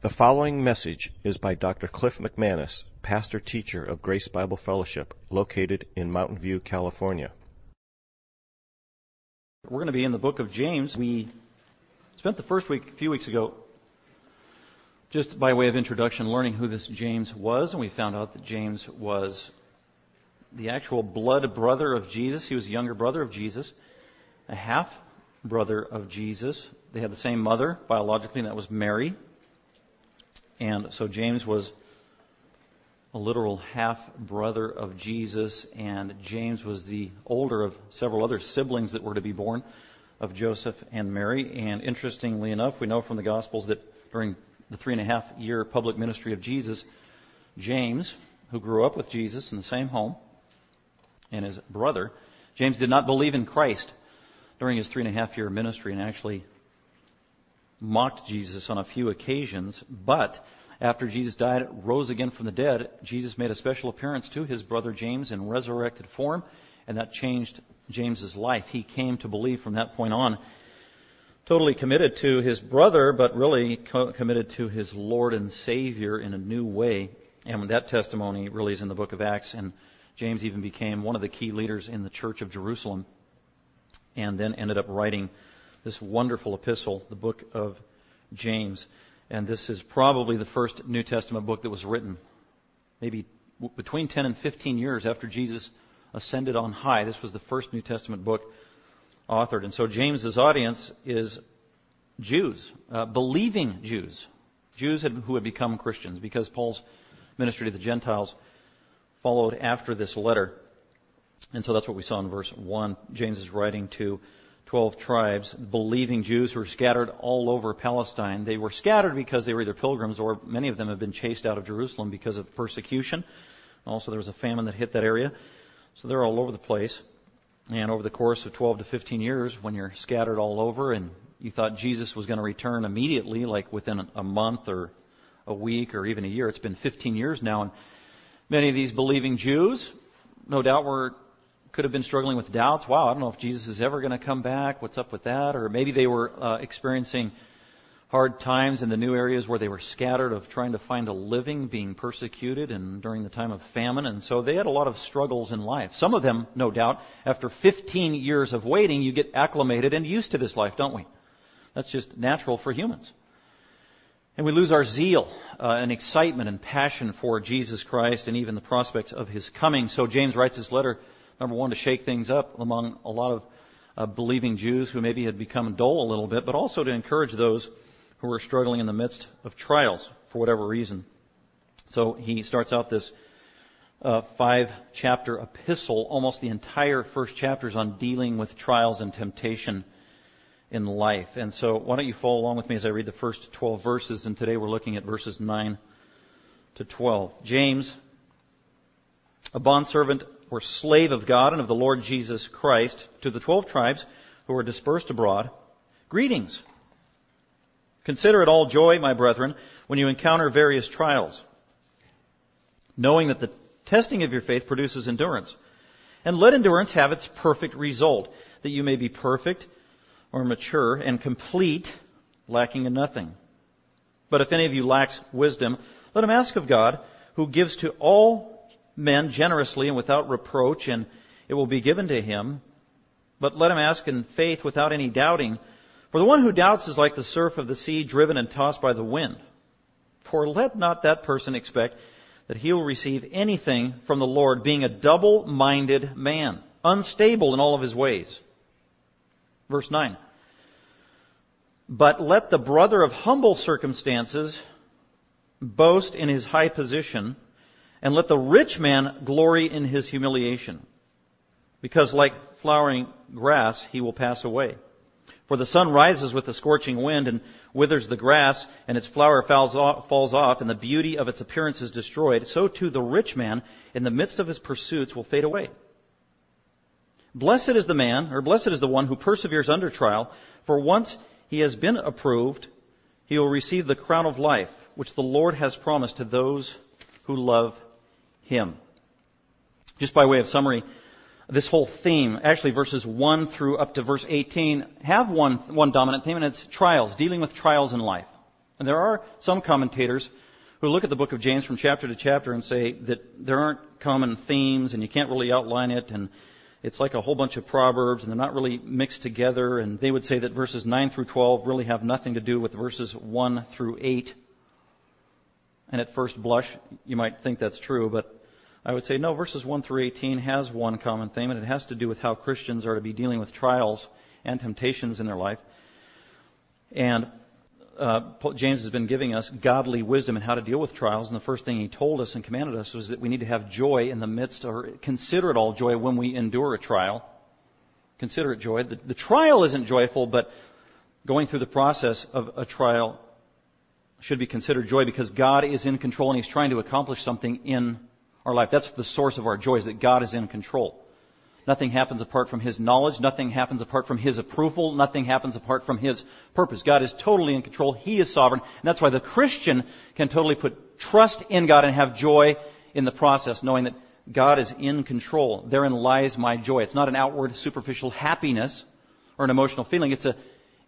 The following message is by Dr. Cliff McManus, pastor teacher of Grace Bible Fellowship, located in Mountain View, California. We're going to be in the book of James. We spent the first week, a few weeks ago, just by way of introduction, learning who this James was, and we found out that James was the actual blood brother of Jesus. He was a younger brother of Jesus, a half brother of Jesus. They had the same mother biologically, and that was Mary. And so James was a literal half brother of Jesus, and James was the older of several other siblings that were to be born of Joseph and Mary. And interestingly enough, we know from the Gospels that during the three and a half year public ministry of Jesus, James, who grew up with Jesus in the same home, and his brother, James did not believe in Christ during his three and a half year ministry and actually mocked Jesus on a few occasions, but after Jesus died, rose again from the dead, Jesus made a special appearance to his brother James in resurrected form, and that changed James's life. He came to believe from that point on, totally committed to his brother, but really co- committed to his Lord and Savior in a new way. And that testimony really is in the book of Acts, and James even became one of the key leaders in the church of Jerusalem, and then ended up writing this wonderful epistle, the book of James. And this is probably the first New Testament book that was written, maybe between 10 and 15 years after Jesus ascended on high. This was the first New Testament book authored. And so James's audience is Jews, uh, believing Jews, Jews had, who had become Christians because Paul's ministry to the Gentiles followed after this letter. And so that's what we saw in verse 1. James is writing to 12 tribes, believing Jews who were scattered all over Palestine. They were scattered because they were either pilgrims or many of them have been chased out of Jerusalem because of persecution. Also, there was a famine that hit that area. So they're all over the place. And over the course of 12 to 15 years, when you're scattered all over and you thought Jesus was going to return immediately, like within a month or a week or even a year, it's been 15 years now, and many of these believing Jews, no doubt, were could have been struggling with doubts. Wow, I don't know if Jesus is ever going to come back. What's up with that? Or maybe they were uh, experiencing hard times in the new areas where they were scattered of trying to find a living, being persecuted, and during the time of famine. And so they had a lot of struggles in life. Some of them, no doubt, after 15 years of waiting, you get acclimated and used to this life, don't we? That's just natural for humans. And we lose our zeal uh, and excitement and passion for Jesus Christ and even the prospect of His coming. So James writes this letter number one, to shake things up among a lot of uh, believing Jews who maybe had become dull a little bit, but also to encourage those who were struggling in the midst of trials for whatever reason. So he starts out this uh, five chapter epistle. Almost the entire first chapter is on dealing with trials and temptation in life. And so why don't you follow along with me as I read the first 12 verses, and today we're looking at verses 9 to 12. James, a bondservant or slave of God and of the Lord Jesus Christ, to the twelve tribes who are dispersed abroad, greetings. Consider it all joy, my brethren, when you encounter various trials, knowing that the testing of your faith produces endurance. And let endurance have its perfect result, that you may be perfect or mature and complete, lacking in nothing. But if any of you lacks wisdom, let him ask of God, who gives to all men generously and without reproach, and it will be given to him. But let him ask in faith without any doubting. For the one who doubts is like the surf of the sea driven and tossed by the wind. For let not that person expect that he will receive anything from the Lord, being a double-minded man, unstable in all of his ways. Verse 9. But let the brother of humble circumstances boast in his high position, and let the rich man glory in his humiliation, because like flowering grass, he will pass away. For the sun rises with a scorching wind and withers the grass, and its flower falls off, and the beauty of its appearance is destroyed. So too the rich man, in the midst of his pursuits, will fade away. Blessed is the man, or blessed is the one who perseveres under trial, for once he has been approved, he will receive the crown of life, which the Lord has promised to those who love him. Just by way of summary, this whole theme, actually verses 1 through up to verse 18, have one, one dominant theme, and it's trials, dealing with trials in life. And there are some commentators who look at the book of James from chapter to chapter and say that there aren't common themes and you can't really outline it and it's like a whole bunch of proverbs and they're not really mixed together and they would say that verses 9 through 12 really have nothing to do with verses 1 through 8. And at first blush, you might think that's true, but I would say no, verses 1 through 18 has one common theme and it has to do with how Christians are to be dealing with trials and temptations in their life. And uh, James has been giving us godly wisdom in how to deal with trials, and the first thing he told us and commanded us was that we need to have joy in the midst, or consider it all joy when we endure a trial. Consider it joy. The, the trial isn't joyful, but going through the process of a trial should be considered joy because God is in control and He's trying to accomplish something in our life. That's the source of our joy, is that God is in control. Nothing happens apart from His knowledge. Nothing happens apart from His approval. Nothing happens apart from His purpose. God is totally in control. He is sovereign. And that's why the Christian can totally put trust in God and have joy in the process, knowing that God is in control. Therein lies my joy. It's not an outward, superficial happiness or an emotional feeling. It's an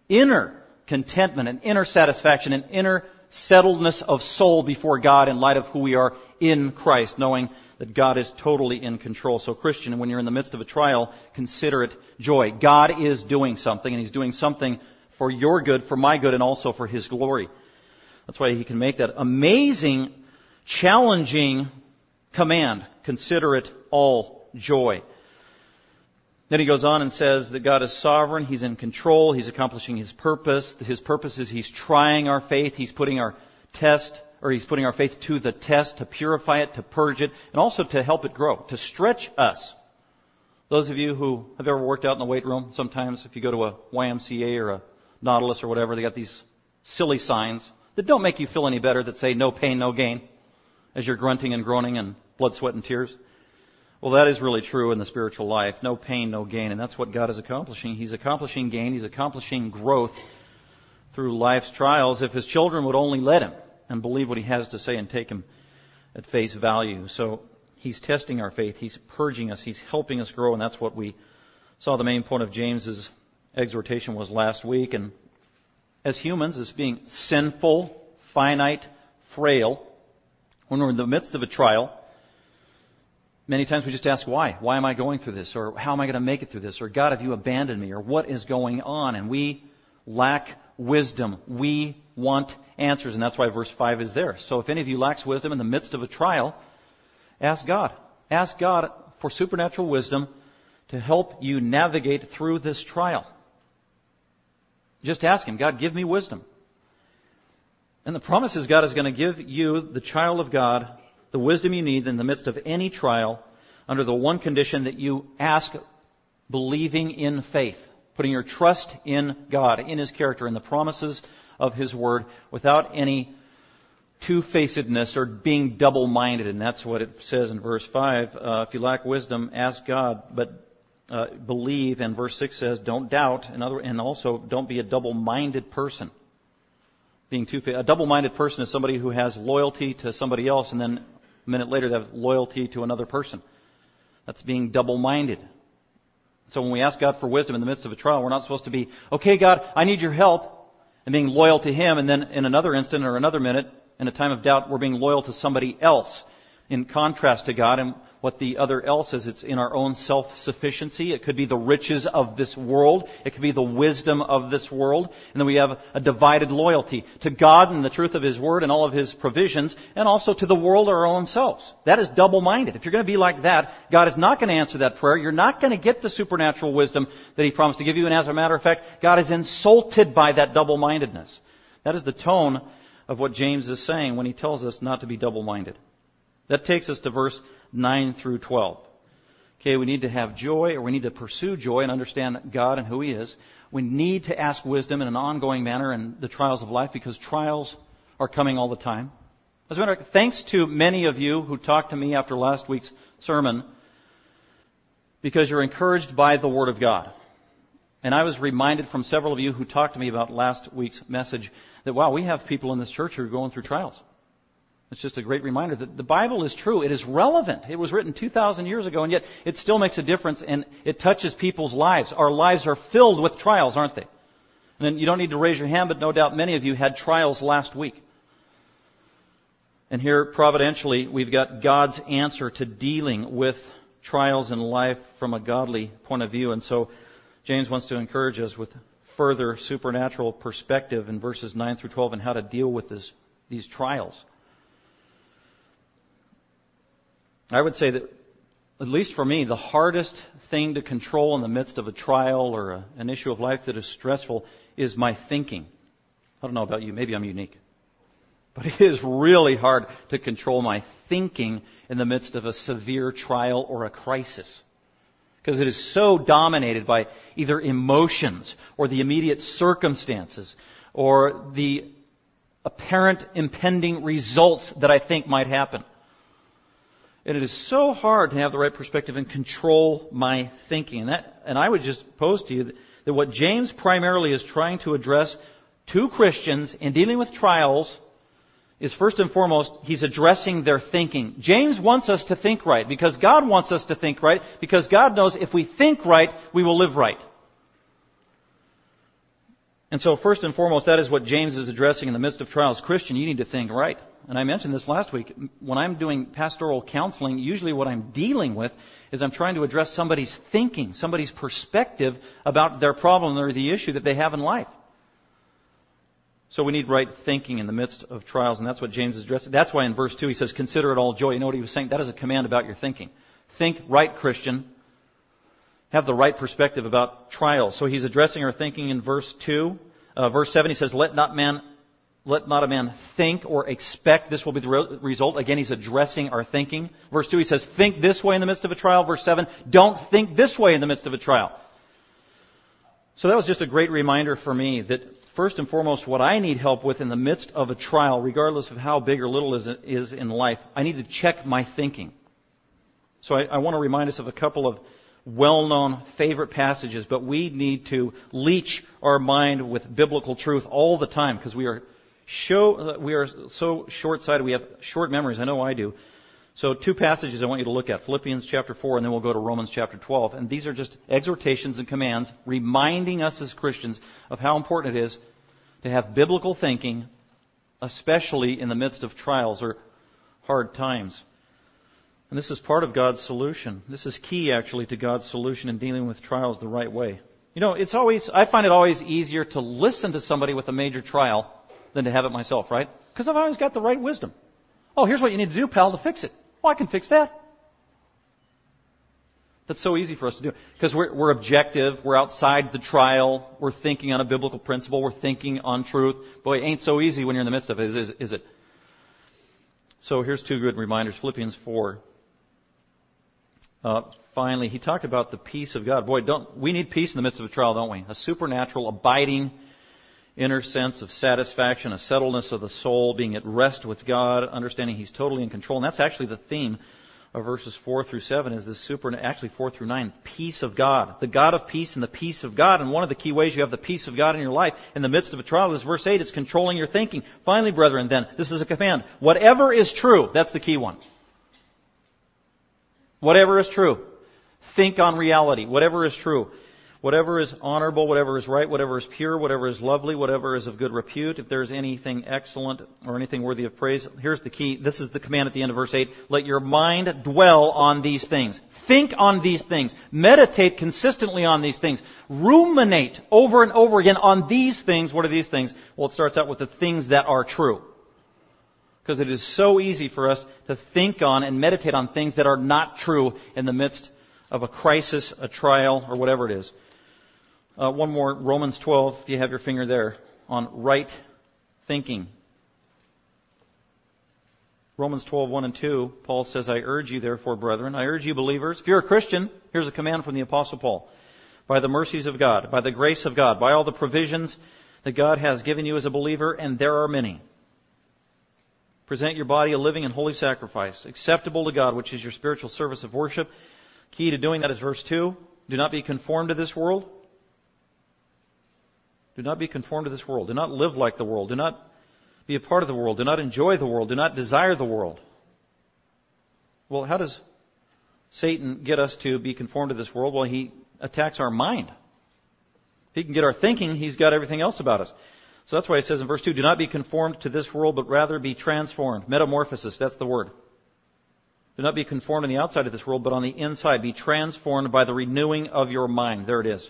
inner contentment, an inner satisfaction, an inner settledness of soul before God in light of who we are in Christ, knowing that God is totally in control. So Christian, when you're in the midst of a trial, consider it joy. God is doing something, and He's doing something for your good, for my good, and also for His glory. That's why He can make that amazing, challenging command. Consider it all joy. Then he goes on and says that God is sovereign, He's in control, He's accomplishing His purpose. His purpose is He's trying our faith, He's putting our test or he's putting our faith to the test to purify it, to purge it, and also to help it grow, to stretch us. Those of you who have ever worked out in the weight room, sometimes if you go to a YMCA or a Nautilus or whatever, they got these silly signs that don't make you feel any better that say no pain, no gain as you're grunting and groaning and blood, sweat, and tears. Well, that is really true in the spiritual life. No pain, no gain. And that's what God is accomplishing. He's accomplishing gain. He's accomplishing growth through life's trials if His children would only let Him and believe what he has to say and take him at face value. So he's testing our faith. He's purging us. He's helping us grow, and that's what we saw the main point of James's exhortation was last week. And as humans, as being sinful, finite, frail, when we're in the midst of a trial, many times we just ask why. Why am I going through this? Or how am I going to make it through this? Or God, have you abandoned me? Or what is going on? And we lack wisdom. We want answers, and that's why verse 5 is there. So if any of you lacks wisdom in the midst of a trial, ask God. Ask God for supernatural wisdom to help you navigate through this trial. Just ask Him, God, give me wisdom. And the promise is God is going to give you, the child of God, the wisdom you need in the midst of any trial under the one condition that you ask believing in faith putting your trust in God, in His character, in the promises of His Word, without any two-facedness or being double-minded. And that's what it says in verse 5. Uh, if you lack wisdom, ask God, but uh, believe. And verse 6 says, don't doubt. And, other, and also, don't be a double-minded person. Being two A double-minded person is somebody who has loyalty to somebody else, and then a minute later have loyalty to another person. That's being double-minded. So when we ask God for wisdom in the midst of a trial, we're not supposed to be, okay, God, I need your help, and being loyal to Him, and then in another instant or another minute, in a time of doubt, we're being loyal to somebody else in contrast to God and what the other else is. It's in our own self-sufficiency. It could be the riches of this world. It could be the wisdom of this world. And then we have a divided loyalty to God and the truth of His Word and all of His provisions, and also to the world or our own selves. That is double-minded. If you're going to be like that, God is not going to answer that prayer. You're not going to get the supernatural wisdom that He promised to give you. And as a matter of fact, God is insulted by that double-mindedness. That is the tone of what James is saying when he tells us not to be double-minded. That takes us to verse 9 through 12. Okay, we need to have joy, or we need to pursue joy and understand God and who He is. We need to ask wisdom in an ongoing manner in the trials of life because trials are coming all the time. As a matter of fact, thanks to many of you who talked to me after last week's sermon because you're encouraged by the Word of God. And I was reminded from several of you who talked to me about last week's message that, wow, we have people in this church who are going through trials. It's just a great reminder that the Bible is true. It is relevant. It was written 2,000 years ago, and yet it still makes a difference and it touches people's lives. Our lives are filled with trials, aren't they? And then you don't need to raise your hand, but no doubt many of you had trials last week. And here, providentially, we've got God's answer to dealing with trials in life from a godly point of view. And so, James wants to encourage us with further supernatural perspective in verses 9 through 12 and how to deal with this, these trials. I would say that, at least for me, the hardest thing to control in the midst of a trial or a, an issue of life that is stressful is my thinking. I don't know about you, maybe I'm unique. But it is really hard to control my thinking in the midst of a severe trial or a crisis. Because it is so dominated by either emotions or the immediate circumstances or the apparent impending results that I think might happen. And it is so hard to have the right perspective and control my thinking. And, that, and I would just pose to you that, that what James primarily is trying to address to Christians in dealing with trials is first and foremost, he's addressing their thinking. James wants us to think right because God wants us to think right because God knows if we think right, we will live right. And so first and foremost, that is what James is addressing in the midst of trials. Christian, you need to think right. And I mentioned this last week. When I'm doing pastoral counseling, usually what I'm dealing with is I'm trying to address somebody's thinking, somebody's perspective about their problem or the issue that they have in life. So we need right thinking in the midst of trials, and that's what James is addressing. That's why in verse 2 he says, Consider it all joy. You know what he was saying? That is a command about your thinking. Think right, Christian. Have the right perspective about trials. So he's addressing our thinking in verse 2. Uh, verse 7 he says, Let not man let not a man think or expect this will be the result. Again, he's addressing our thinking. Verse 2, he says, think this way in the midst of a trial. Verse 7, don't think this way in the midst of a trial. So that was just a great reminder for me that first and foremost, what I need help with in the midst of a trial, regardless of how big or little it is in life, I need to check my thinking. So I, I want to remind us of a couple of well-known favorite passages, but we need to leech our mind with biblical truth all the time because we are show, we are so short-sighted. We have short memories. I know I do. So two passages I want you to look at. Philippians chapter 4 and then we'll go to Romans chapter 12. And these are just exhortations and commands reminding us as Christians of how important it is to have biblical thinking, especially in the midst of trials or hard times. And this is part of God's solution. This is key actually to God's solution in dealing with trials the right way. You know, it's always, I find it always easier to listen to somebody with a major trial than to have it myself, right? Because I've always got the right wisdom. Oh, here's what you need to do, pal, to fix it. Well, I can fix that. That's so easy for us to do. Because we're, we're objective, we're outside the trial, we're thinking on a biblical principle, we're thinking on truth. Boy, it ain't so easy when you're in the midst of it, is, is it? So here's two good reminders. Philippians 4. Uh, finally, he talked about the peace of God. Boy, don't, we need peace in the midst of a trial, don't we? A supernatural, abiding inner sense of satisfaction, a settledness of the soul, being at rest with God, understanding He's totally in control. And that's actually the theme of verses 4 through 7 is this super, actually 4 through 9, peace of God. The God of peace and the peace of God. And one of the key ways you have the peace of God in your life in the midst of a trial is verse 8, it's controlling your thinking. Finally, brethren, then, this is a command. Whatever is true, that's the key one. Whatever is true. Think on reality. Whatever is true. Whatever is honorable, whatever is right, whatever is pure, whatever is lovely, whatever is of good repute, if there is anything excellent or anything worthy of praise, here's the key. This is the command at the end of verse 8. Let your mind dwell on these things. Think on these things. Meditate consistently on these things. Ruminate over and over again on these things. What are these things? Well, it starts out with the things that are true. Because it is so easy for us to think on and meditate on things that are not true in the midst of a crisis, a trial, or whatever it is. Uh, one more, Romans 12, if you have your finger there, on right thinking. Romans 12, 1 and 2, Paul says, I urge you therefore, brethren, I urge you believers, if you're a Christian, here's a command from the Apostle Paul. By the mercies of God, by the grace of God, by all the provisions that God has given you as a believer, and there are many. Present your body a living and holy sacrifice, acceptable to God, which is your spiritual service of worship. Key to doing that is verse 2. Do not be conformed to this world, do not be conformed to this world. Do not live like the world. Do not be a part of the world. Do not enjoy the world. Do not desire the world. Well, how does Satan get us to be conformed to this world? Well, he attacks our mind. If he can get our thinking, he's got everything else about us. So that's why it says in verse 2, do not be conformed to this world, but rather be transformed. Metamorphosis, that's the word. Do not be conformed on the outside of this world, but on the inside. Be transformed by the renewing of your mind. There it is.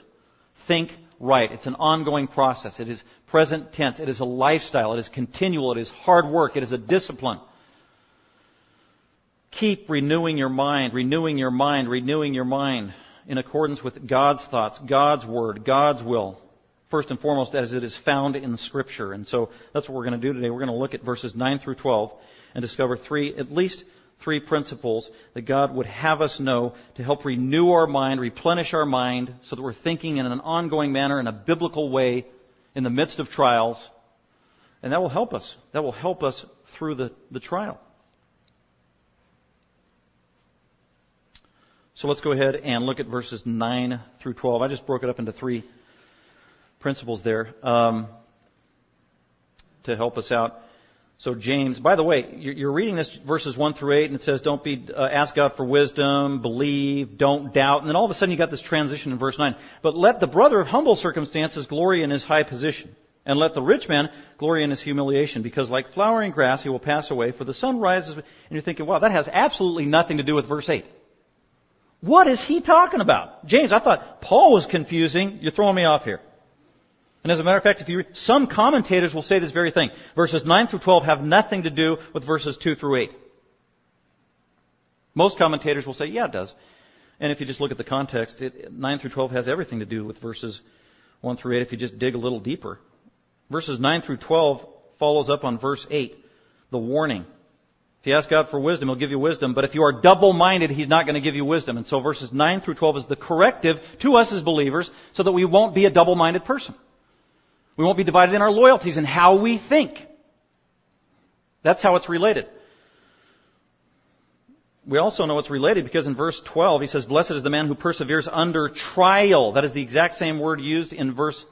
Think right. It's an ongoing process. It is present tense. It is a lifestyle. It is continual. It is hard work. It is a discipline. Keep renewing your mind, renewing your mind, renewing your mind in accordance with God's thoughts, God's word, God's will. First and foremost, as it is found in Scripture. And so that's what we're going to do today. We're going to look at verses 9 through 12 and discover three, at least three principles that God would have us know to help renew our mind, replenish our mind, so that we're thinking in an ongoing manner, in a biblical way, in the midst of trials. And that will help us. That will help us through the, the trial. So let's go ahead and look at verses 9 through 12. I just broke it up into three principles there um, to help us out. So James, by the way, you're reading this verses 1 through 8 and it says don't be, uh, ask God for wisdom, believe, don't doubt. And then all of a sudden you got this transition in verse 9. But let the brother of humble circumstances glory in his high position. And let the rich man glory in his humiliation, because like flowering grass he will pass away, for the sun rises, and you're thinking, wow, that has absolutely nothing to do with verse 8. What is he talking about? James, I thought Paul was confusing. You're throwing me off here. And as a matter of fact, if you some commentators will say this very thing. Verses 9 through 12 have nothing to do with verses 2 through 8. Most commentators will say, yeah, it does. And if you just look at the context, it, 9 through 12 has everything to do with verses 1 through 8 if you just dig a little deeper. Verses 9 through 12 follows up on verse 8, the warning. If you ask God for wisdom, He'll give you wisdom. But if you are double-minded, He's not going to give you wisdom. And so verses 9 through 12 is the corrective to us as believers so that we won't be a double-minded person. We won't be divided in our loyalties and how we think. That's how it's related. We also know it's related because in verse 12 he says, Blessed is the man who perseveres under trial. That is the exact same word used in verse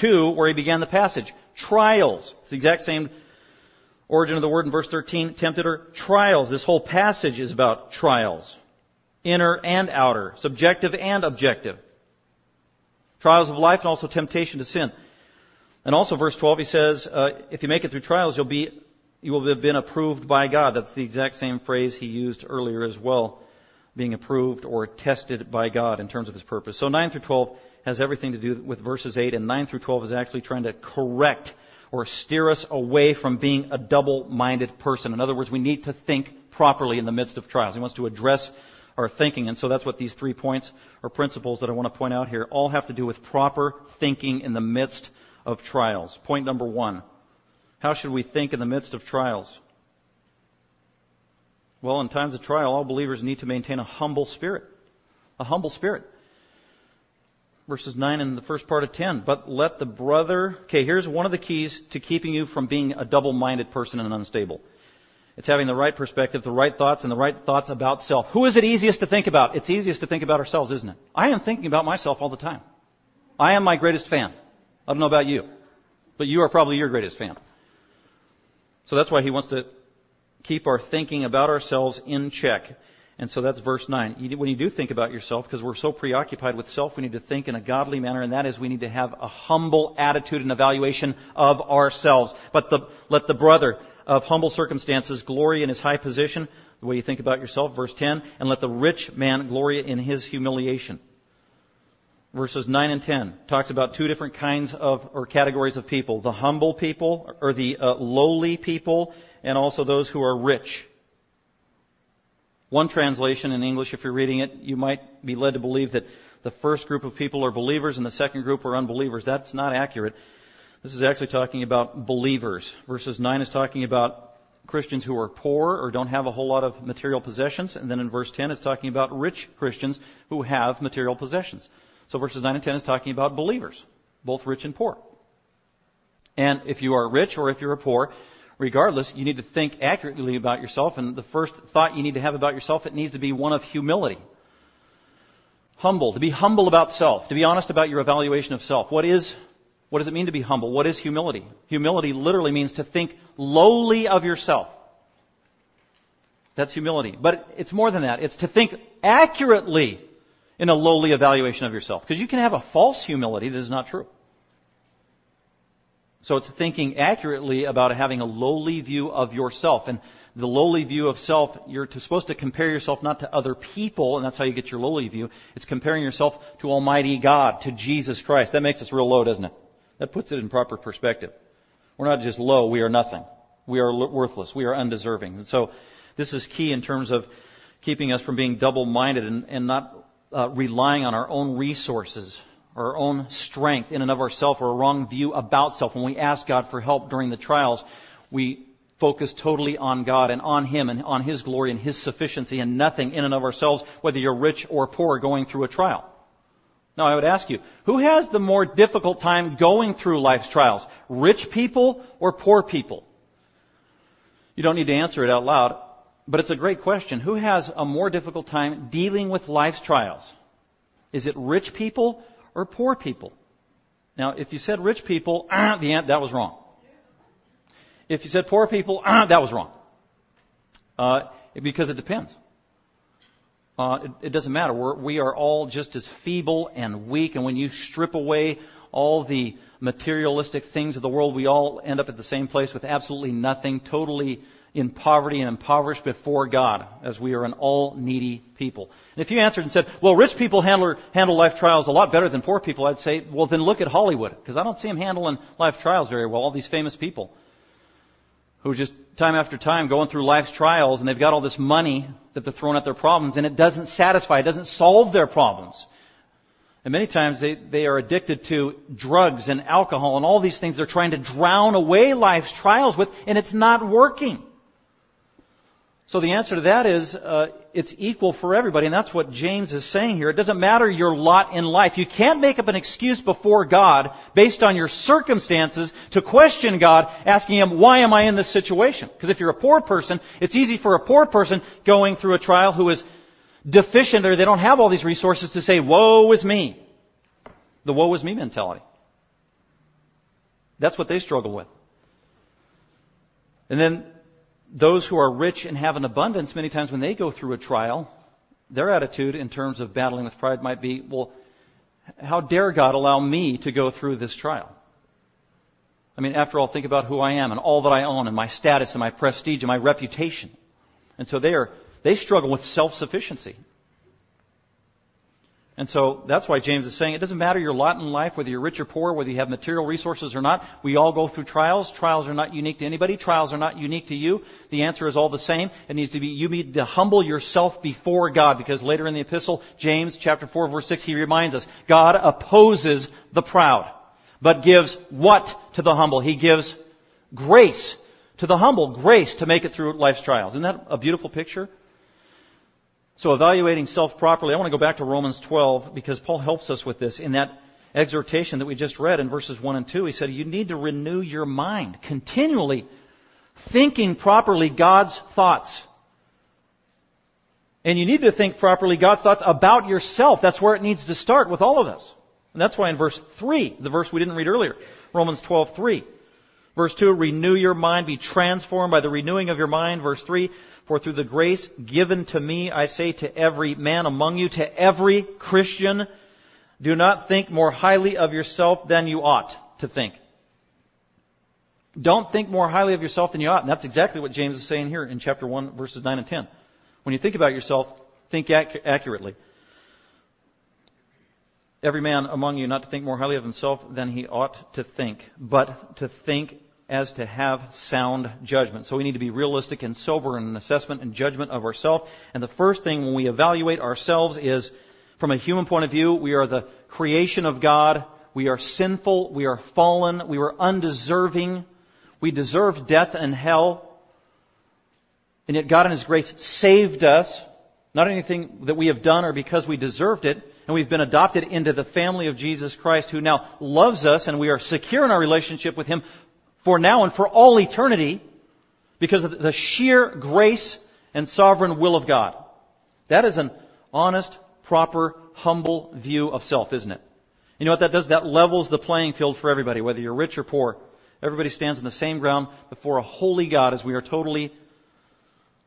2 where he began the passage. Trials. It's the exact same Origin of the word in verse 13, tempted or trials. This whole passage is about trials. Inner and outer. Subjective and objective. Trials of life and also temptation to sin. And also verse 12 he says, uh, if you make it through trials, you'll be, you will have been approved by God. That's the exact same phrase he used earlier as well. Being approved or tested by God in terms of his purpose. So 9 through 12 has everything to do with verses 8 and 9 through 12 is actually trying to correct or steer us away from being a double-minded person. In other words, we need to think properly in the midst of trials. He wants to address our thinking. And so that's what these three points or principles that I want to point out here all have to do with proper thinking in the midst of trials. Point number one. How should we think in the midst of trials? Well, in times of trial, all believers need to maintain a humble spirit. A humble spirit verses 9 and the first part of 10. But let the brother, okay, here's one of the keys to keeping you from being a double-minded person and unstable. It's having the right perspective, the right thoughts, and the right thoughts about self. Who is it easiest to think about? It's easiest to think about ourselves, isn't it? I am thinking about myself all the time. I am my greatest fan. I don't know about you, but you are probably your greatest fan. So that's why he wants to keep our thinking about ourselves in check. And so that's verse 9. When you do think about yourself, because we're so preoccupied with self, we need to think in a godly manner, and that is we need to have a humble attitude and evaluation of ourselves. But the, let the brother of humble circumstances glory in his high position, the way you think about yourself, verse 10, and let the rich man glory in his humiliation. Verses 9 and 10 talks about two different kinds of, or categories of people. The humble people, or the uh, lowly people, and also those who are rich. One translation in English, if you're reading it, you might be led to believe that the first group of people are believers and the second group are unbelievers. That's not accurate. This is actually talking about believers. Verses 9 is talking about Christians who are poor or don't have a whole lot of material possessions. And then in verse 10 it's talking about rich Christians who have material possessions. So verses 9 and 10 is talking about believers, both rich and poor. And if you are rich or if you're poor, regardless, you need to think accurately about yourself. And the first thought you need to have about yourself, it needs to be one of humility. Humble, to be humble about self, to be honest about your evaluation of self. What is, what does it mean to be humble? What is humility? Humility literally means to think lowly of yourself. That's humility. But it's more than that. It's to think accurately in a lowly evaluation of yourself. Because you can have a false humility that is not true. So it's thinking accurately about having a lowly view of yourself. And the lowly view of self, you're supposed to compare yourself not to other people, and that's how you get your lowly view. It's comparing yourself to Almighty God, to Jesus Christ. That makes us real low, doesn't it? That puts it in proper perspective. We're not just low, we are nothing. We are worthless. We are undeserving. And so this is key in terms of keeping us from being double-minded and, and not uh, relying on our own resources, our own strength in and of ourselves, or a wrong view about self. When we ask God for help during the trials, we focus totally on God and on Him and on His glory and His sufficiency and nothing in and of ourselves, whether you're rich or poor going through a trial. Now I would ask you, who has the more difficult time going through life's trials? Rich people or poor people? You don't need to answer it out loud, but it's a great question. Who has a more difficult time dealing with life's trials? Is it rich people or poor people? Now, if you said rich people, ah, the that was wrong. If you said poor people, ah, that was wrong. Uh, because it depends. Uh, it, it, doesn't matter. We're, we are all just as feeble and weak, and when you strip away all the materialistic things of the world, we all end up at the same place with absolutely nothing, totally in poverty and impoverished before God, as we are an all needy people. And if you answered and said, well, rich people handle, handle life trials a lot better than poor people, I'd say, well, then look at Hollywood, because I don't see them handling life trials very well, all these famous people who just time after time going through life's trials and they've got all this money that they're throwing at their problems and it doesn't satisfy, it doesn't solve their problems. And many times they, they are addicted to drugs and alcohol and all these things they're trying to drown away life's trials with and it's not working. So the answer to that is uh, it's equal for everybody, and that's what James is saying here. It doesn't matter your lot in life. You can't make up an excuse before God based on your circumstances to question God, asking Him, "Why am I in this situation?" Because if you're a poor person, it's easy for a poor person going through a trial who is deficient or they don't have all these resources to say, "Woe is me," the "Woe is me" mentality. That's what they struggle with. And then those who are rich and have an abundance, many times when they go through a trial, their attitude in terms of battling with pride might be, well, how dare God allow me to go through this trial? I mean, after all, think about who I am and all that I own and my status and my prestige and my reputation. And so they are, they struggle with self-sufficiency. And so that's why James is saying it doesn't matter your lot in life, whether you're rich or poor, whether you have material resources or not. We all go through trials. Trials are not unique to anybody. Trials are not unique to you. The answer is all the same. It needs to be, you need to humble yourself before God because later in the epistle, James chapter 4 verse 6, he reminds us, God opposes the proud, but gives what to the humble? He gives grace to the humble, grace to make it through life's trials. Isn't that a beautiful picture? So evaluating self properly, I want to go back to Romans 12 because Paul helps us with this in that exhortation that we just read in verses 1 and 2. He said, you need to renew your mind, continually thinking properly God's thoughts. And you need to think properly God's thoughts about yourself. That's where it needs to start with all of us. And that's why in verse 3, the verse we didn't read earlier, Romans 12, 3. Verse 2, renew your mind, be transformed by the renewing of your mind. Verse 3, for through the grace given to me, I say to every man among you, to every Christian, do not think more highly of yourself than you ought to think. Don't think more highly of yourself than you ought. And that's exactly what James is saying here in chapter 1, verses 9 and 10. When you think about yourself, think ac- accurately. Every man among you not to think more highly of himself than he ought to think, but to think as to have sound judgment. So we need to be realistic and sober in an assessment and judgment of ourselves. And the first thing when we evaluate ourselves is, from a human point of view, we are the creation of God. We are sinful. We are fallen. We were undeserving. We deserved death and hell. And yet God in His grace saved us. Not anything that we have done or because we deserved it. And we've been adopted into the family of Jesus Christ who now loves us and we are secure in our relationship with Him for now and for all eternity because of the sheer grace and sovereign will of God. That is an honest, proper, humble view of self, isn't it? You know what that does? That levels the playing field for everybody, whether you're rich or poor. Everybody stands on the same ground before a holy God as we are totally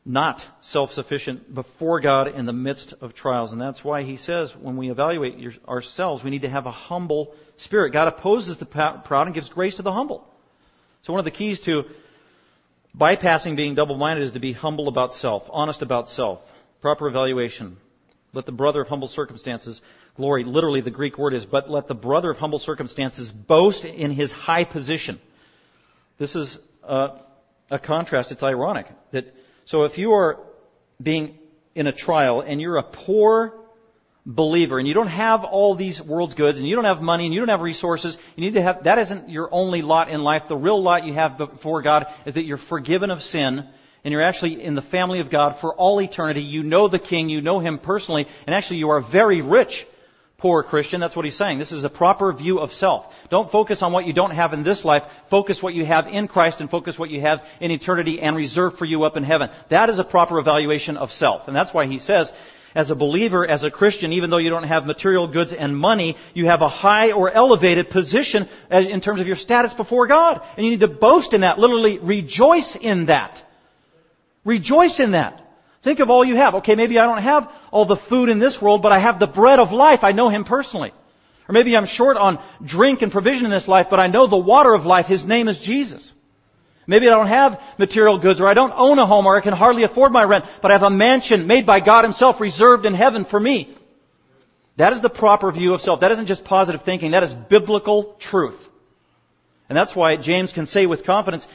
not self-sufficient before God in the midst of trials. And that's why he says when we evaluate your, ourselves, we need to have a humble spirit. God opposes the proud and gives grace to the humble. So one of the keys to bypassing being double-minded is to be humble about self, honest about self, proper evaluation. Let the brother of humble circumstances glory. Literally, the Greek word is, but let the brother of humble circumstances boast in his high position. This is a, a contrast. It's ironic that so if you are being in a trial and you're a poor believer and you don't have all these world's goods and you don't have money and you don't have resources, you need to have, that isn't your only lot in life. The real lot you have before God is that you're forgiven of sin and you're actually in the family of God for all eternity. You know the King, you know Him personally, and actually you are very rich poor Christian. That's what he's saying. This is a proper view of self. Don't focus on what you don't have in this life. Focus what you have in Christ and focus what you have in eternity and reserved for you up in heaven. That is a proper evaluation of self. And that's why he says, as a believer, as a Christian, even though you don't have material goods and money, you have a high or elevated position in terms of your status before God. And you need to boast in that. Literally rejoice in that. Rejoice in that. Think of all you have. Okay, maybe I don't have all the food in this world, but I have the bread of life. I know Him personally. Or maybe I'm short on drink and provision in this life, but I know the water of life. His name is Jesus. Maybe I don't have material goods, or I don't own a home, or I can hardly afford my rent, but I have a mansion made by God Himself reserved in heaven for me. That is the proper view of self. That isn't just positive thinking. That is biblical truth. And that's why James can say with confidence,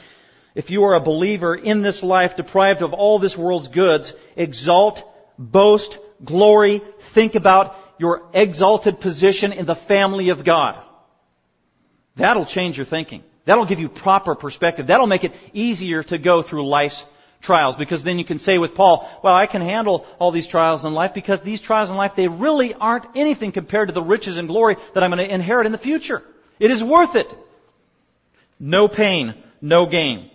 if you are a believer in this life deprived of all this world's goods, exalt, boast, glory, think about your exalted position in the family of God. That'll change your thinking. That'll give you proper perspective. That'll make it easier to go through life's trials because then you can say with Paul, well, I can handle all these trials in life because these trials in life, they really aren't anything compared to the riches and glory that I'm going to inherit in the future. It is worth it. No pain, no gain.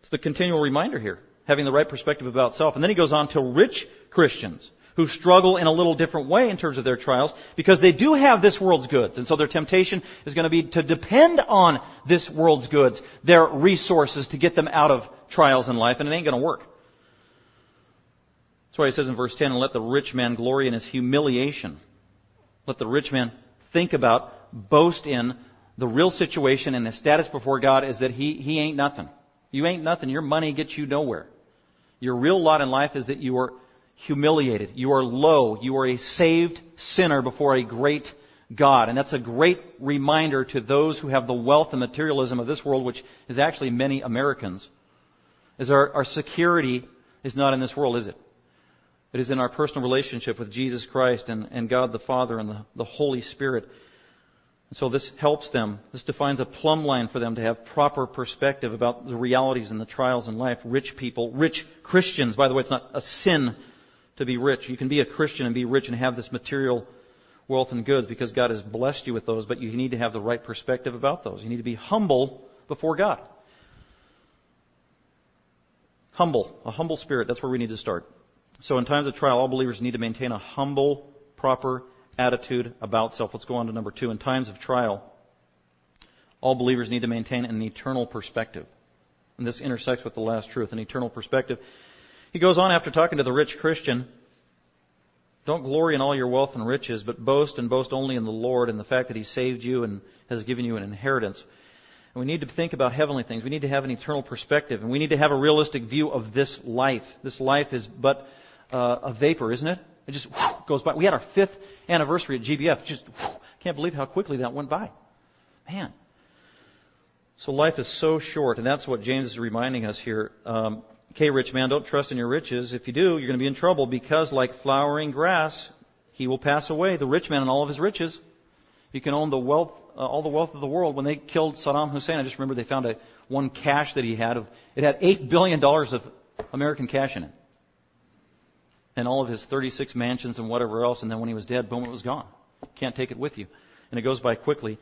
It's the continual reminder here, having the right perspective about self. And then he goes on to rich Christians who struggle in a little different way in terms of their trials because they do have this world's goods. And so their temptation is going to be to depend on this world's goods, their resources to get them out of trials in life, and it ain't going to work. That's why he says in verse 10, and let the rich man glory in his humiliation. Let the rich man think about, boast in the real situation and his status before God is that he, he ain't nothing. You ain't nothing. Your money gets you nowhere. Your real lot in life is that you are humiliated. You are low. You are a saved sinner before a great God. And that's a great reminder to those who have the wealth and materialism of this world, which is actually many Americans, is our, our security is not in this world, is it? It is in our personal relationship with Jesus Christ and, and God the Father and the, the Holy Spirit. And so this helps them. This defines a plumb line for them to have proper perspective about the realities and the trials in life. Rich people, rich Christians. By the way, it's not a sin to be rich. You can be a Christian and be rich and have this material wealth and goods because God has blessed you with those, but you need to have the right perspective about those. You need to be humble before God. Humble. A humble spirit. That's where we need to start. So in times of trial, all believers need to maintain a humble, proper attitude about self. Let's go on to number two. In times of trial, all believers need to maintain an eternal perspective. And this intersects with the last truth, an eternal perspective. He goes on after talking to the rich Christian. Don't glory in all your wealth and riches, but boast and boast only in the Lord and the fact that He saved you and has given you an inheritance. And we need to think about heavenly things. We need to have an eternal perspective. And we need to have a realistic view of this life. This life is but uh, a vapor, isn't it? It just whew, goes by. We had our fifth anniversary at GBF. Just whew, can't believe how quickly that went by. Man. So life is so short, and that's what James is reminding us here. Um, okay, rich man, don't trust in your riches. If you do, you're going to be in trouble because, like flowering grass, he will pass away. The rich man and all of his riches. You can own the wealth, uh, all the wealth of the world. When they killed Saddam Hussein, I just remember they found a one cache that he had of. It had eight billion dollars of American cash in it and all of his 36 mansions and whatever else, and then when he was dead, boom, it was gone. Can't take it with you. And it goes by quickly.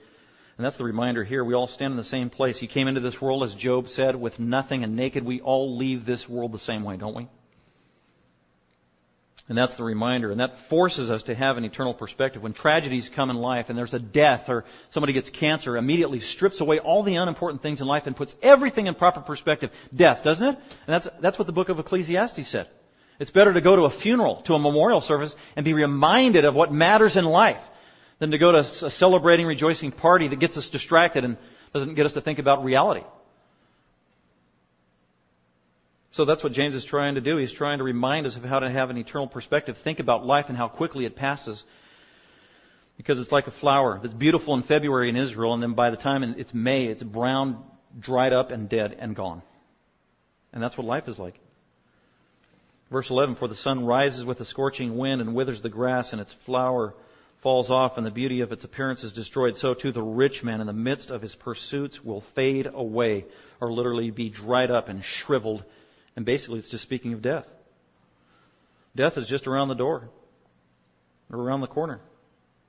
And that's the reminder here. We all stand in the same place. He came into this world, as Job said, with nothing and naked. We all leave this world the same way, don't we? And that's the reminder. And that forces us to have an eternal perspective. When tragedies come in life and there's a death or somebody gets cancer, immediately strips away all the unimportant things in life and puts everything in proper perspective. Death, doesn't it? And that's, that's what the book of Ecclesiastes said. It's better to go to a funeral, to a memorial service, and be reminded of what matters in life than to go to a celebrating, rejoicing party that gets us distracted and doesn't get us to think about reality. So that's what James is trying to do. He's trying to remind us of how to have an eternal perspective, think about life and how quickly it passes. Because it's like a flower that's beautiful in February in Israel, and then by the time it's May, it's brown, dried up, and dead and gone. And that's what life is like. Verse 11, For the sun rises with a scorching wind and withers the grass, and its flower falls off, and the beauty of its appearance is destroyed. So too the rich man in the midst of his pursuits will fade away, or literally be dried up and shriveled and basically, it's just speaking of death. Death is just around the door, or around the corner.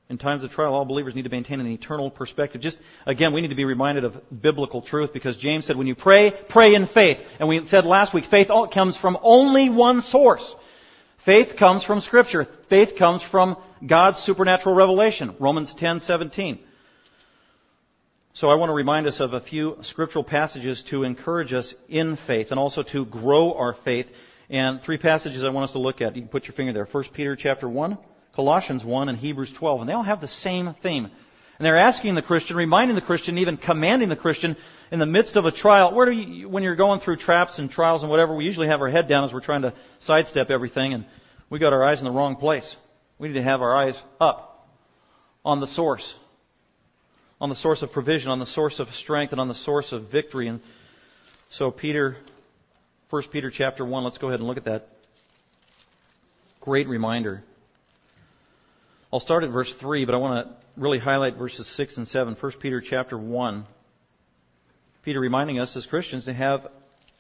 In times of trial, all believers need to maintain an eternal perspective. Just, again, we need to be reminded of biblical truth because James said when you pray, pray in faith. And we said last week, faith comes from only one source. Faith comes from Scripture. Faith comes from God's supernatural revelation. Romans 10:17. So I want to remind us of a few scriptural passages to encourage us in faith and also to grow our faith. And three passages I want us to look at. You can put your finger there. 1 Peter chapter 1, Colossians 1, and Hebrews 12. And they all have the same theme. And they're asking the Christian, reminding the Christian, even commanding the Christian in the midst of a trial. Where do you, when you're going through traps and trials and whatever, we usually have our head down as we're trying to sidestep everything and we got our eyes in the wrong place. We need to have our eyes up on the source on the source of provision, on the source of strength, and on the source of victory. And so Peter, 1 Peter chapter 1, let's go ahead and look at that. Great reminder. I'll start at verse 3, but I want to really highlight verses 6 and 7. 1 Peter chapter 1. Peter reminding us as Christians to have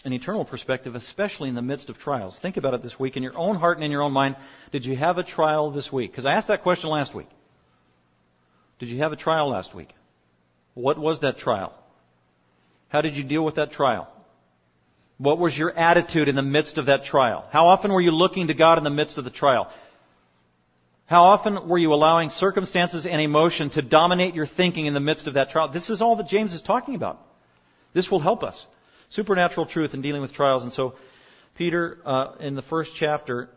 an eternal perspective, especially in the midst of trials. Think about it this week in your own heart and in your own mind. Did you have a trial this week? Because I asked that question last week. Did you have a trial last week? What was that trial? How did you deal with that trial? What was your attitude in the midst of that trial? How often were you looking to God in the midst of the trial? How often were you allowing circumstances and emotion to dominate your thinking in the midst of that trial? This is all that James is talking about. This will help us. Supernatural truth in dealing with trials. And so, Peter, uh, in the first chapter,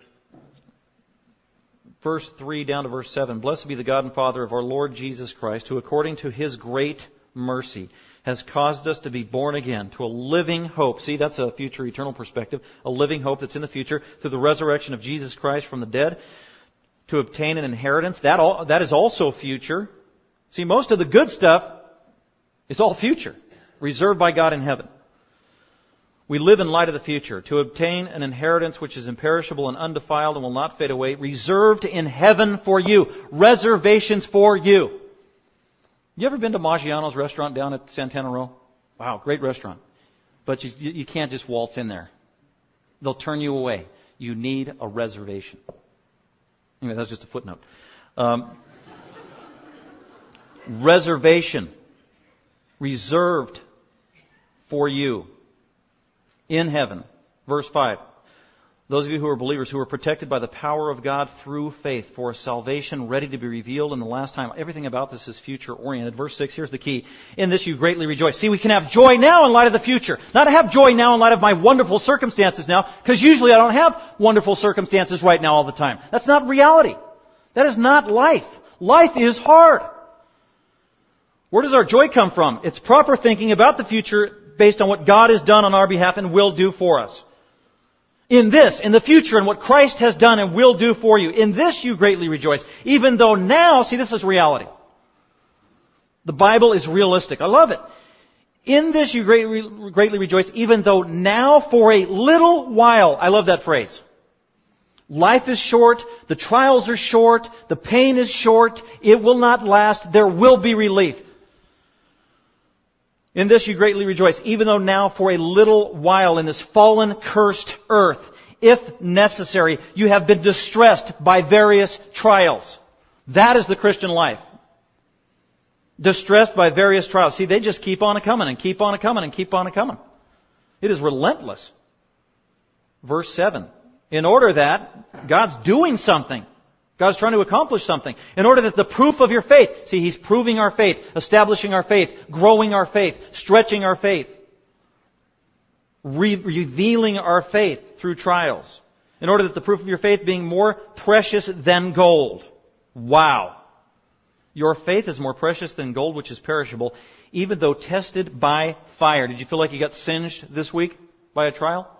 verse 3 down to verse 7. Blessed be the God and Father of our Lord Jesus Christ, who according to his great mercy has caused us to be born again to a living hope. See, that's a future eternal perspective. A living hope that's in the future through the resurrection of Jesus Christ from the dead to obtain an inheritance. That, all, that is also future. See, most of the good stuff is all future, reserved by God in heaven. We live in light of the future to obtain an inheritance which is imperishable and undefiled and will not fade away, reserved in heaven for you. Reservations for you. You ever been to Maggiano's restaurant down at Santana Row? Wow, great restaurant. But you, you can't just waltz in there. They'll turn you away. You need a reservation. Anyway, that's just a footnote. Um, reservation. Reserved for you in heaven. Verse 5. Those of you who are believers who are protected by the power of God through faith for salvation ready to be revealed in the last time. Everything about this is future oriented. Verse 6, here's the key. In this you greatly rejoice. See, we can have joy now in light of the future. Not have joy now in light of my wonderful circumstances now, because usually I don't have wonderful circumstances right now all the time. That's not reality. That is not life. Life is hard. Where does our joy come from? It's proper thinking about the future based on what God has done on our behalf and will do for us. In this, in the future, and what Christ has done and will do for you. In this you greatly rejoice. Even though now, see this is reality. The Bible is realistic. I love it. In this you greatly, greatly rejoice, even though now for a little while, I love that phrase. Life is short, the trials are short, the pain is short, it will not last, there will be relief. In this you greatly rejoice, even though now for a little while in this fallen, cursed earth, if necessary, you have been distressed by various trials. That is the Christian life. Distressed by various trials. See, they just keep on a coming and keep on a coming and keep on a coming. It is relentless. Verse 7. In order that God's doing something. God's trying to accomplish something. In order that the proof of your faith, see, He's proving our faith, establishing our faith, growing our faith, stretching our faith, re- revealing our faith through trials. In order that the proof of your faith being more precious than gold. Wow. Your faith is more precious than gold which is perishable, even though tested by fire. Did you feel like you got singed this week by a trial?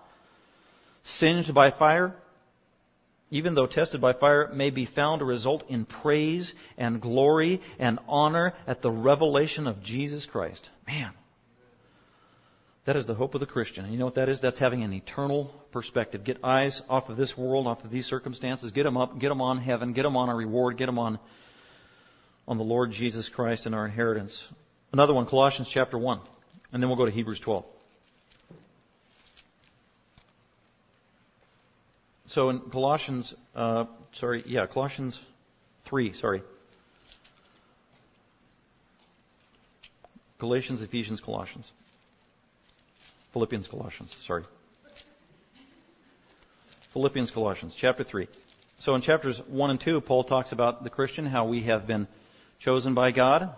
Singed by fire? Even though tested by fire, may be found to result in praise and glory and honor at the revelation of Jesus Christ. Man. That is the hope of the Christian. And you know what that is? That's having an eternal perspective. Get eyes off of this world, off of these circumstances. Get them up. Get them on heaven. Get them on a reward. Get them on, on the Lord Jesus Christ and our inheritance. Another one, Colossians chapter 1. And then we'll go to Hebrews 12. So in Colossians, uh, sorry, yeah, Colossians 3, sorry. Galatians, Ephesians, Colossians. Philippians, Colossians, sorry. Philippians, Colossians, chapter 3. So in chapters 1 and 2, Paul talks about the Christian, how we have been chosen by God,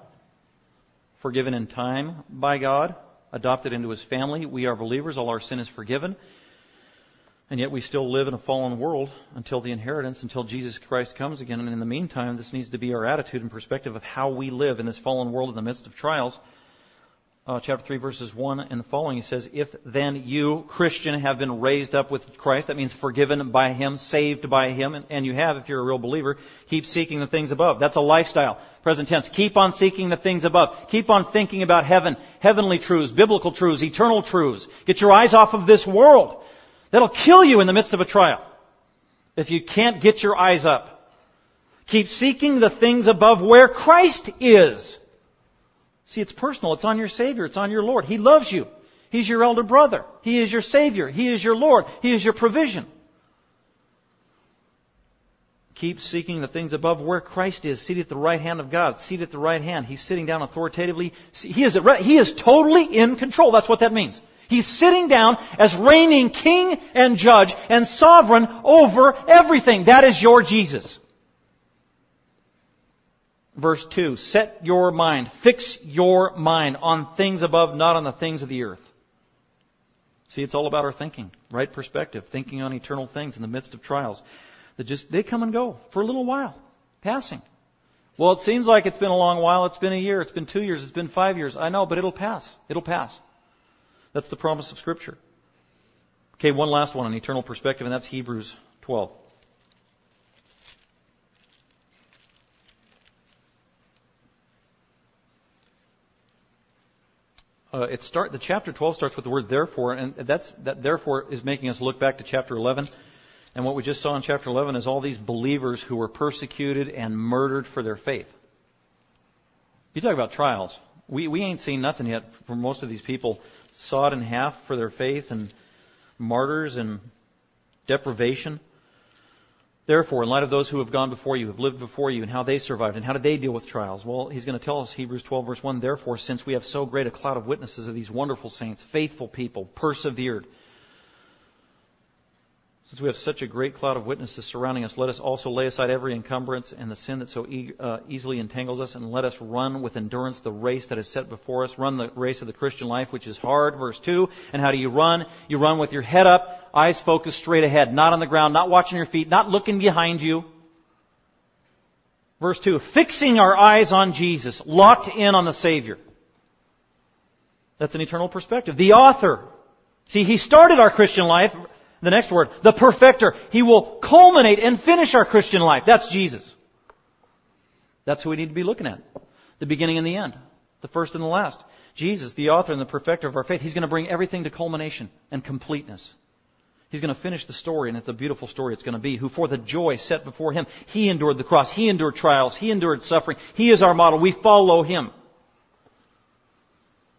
forgiven in time by God, adopted into his family. We are believers, all our sin is forgiven. And yet we still live in a fallen world until the inheritance, until Jesus Christ comes again. And in the meantime, this needs to be our attitude and perspective of how we live in this fallen world in the midst of trials. Uh, chapter 3, verses 1 and the following, he says, If then you, Christian, have been raised up with Christ, that means forgiven by Him, saved by Him, and, and you have if you're a real believer, keep seeking the things above. That's a lifestyle. Present tense. Keep on seeking the things above. Keep on thinking about heaven, heavenly truths, biblical truths, eternal truths. Get your eyes off of this world. That'll kill you in the midst of a trial. If you can't get your eyes up. Keep seeking the things above where Christ is. See, it's personal. It's on your Savior. It's on your Lord. He loves you. He's your elder brother. He is your Savior. He is your Lord. He is your provision. Keep seeking the things above where Christ is, seated at the right hand of God, seated at the right hand. He's sitting down authoritatively. He is, he is totally in control. That's what that means. He's sitting down as reigning king and judge and sovereign over everything. That is your Jesus. Verse 2, set your mind, fix your mind on things above, not on the things of the earth. See, it's all about our thinking, right perspective, thinking on eternal things in the midst of trials They just, they come and go for a little while, passing. Well, it seems like it's been a long while. It's been a year. It's been two years. It's been five years. I know, but it'll pass. It'll pass. That's the promise of Scripture. Okay, one last one, on eternal perspective, and that's Hebrews 12. Uh, it start the chapter 12 starts with the word therefore, and that's that therefore is making us look back to chapter 11. And what we just saw in chapter 11 is all these believers who were persecuted and murdered for their faith. You talk about trials. We we ain't seen nothing yet for most of these people sawed in half for their faith and martyrs and deprivation. Therefore, in light of those who have gone before you, have lived before you, and how they survived, and how did they deal with trials? Well, he's going to tell us, Hebrews 12, verse 1, Therefore, since we have so great a cloud of witnesses of these wonderful saints, faithful people, persevered, since we have such a great cloud of witnesses surrounding us, let us also lay aside every encumbrance and the sin that so e- uh, easily entangles us, and let us run with endurance the race that is set before us. Run the race of the Christian life, which is hard. Verse 2. And how do you run? You run with your head up, eyes focused straight ahead, not on the ground, not watching your feet, not looking behind you. Verse 2. Fixing our eyes on Jesus, locked in on the Savior. That's an eternal perspective. The author. See, he started our Christian life the next word, the perfecter. He will culminate and finish our Christian life. That's Jesus. That's who we need to be looking at. The beginning and the end. The first and the last. Jesus, the author and the perfecter of our faith, He's going to bring everything to culmination and completeness. He's going to finish the story, and it's a beautiful story it's going to be. Who, for the joy set before Him, He endured the cross. He endured trials. He endured suffering. He is our model. We follow Him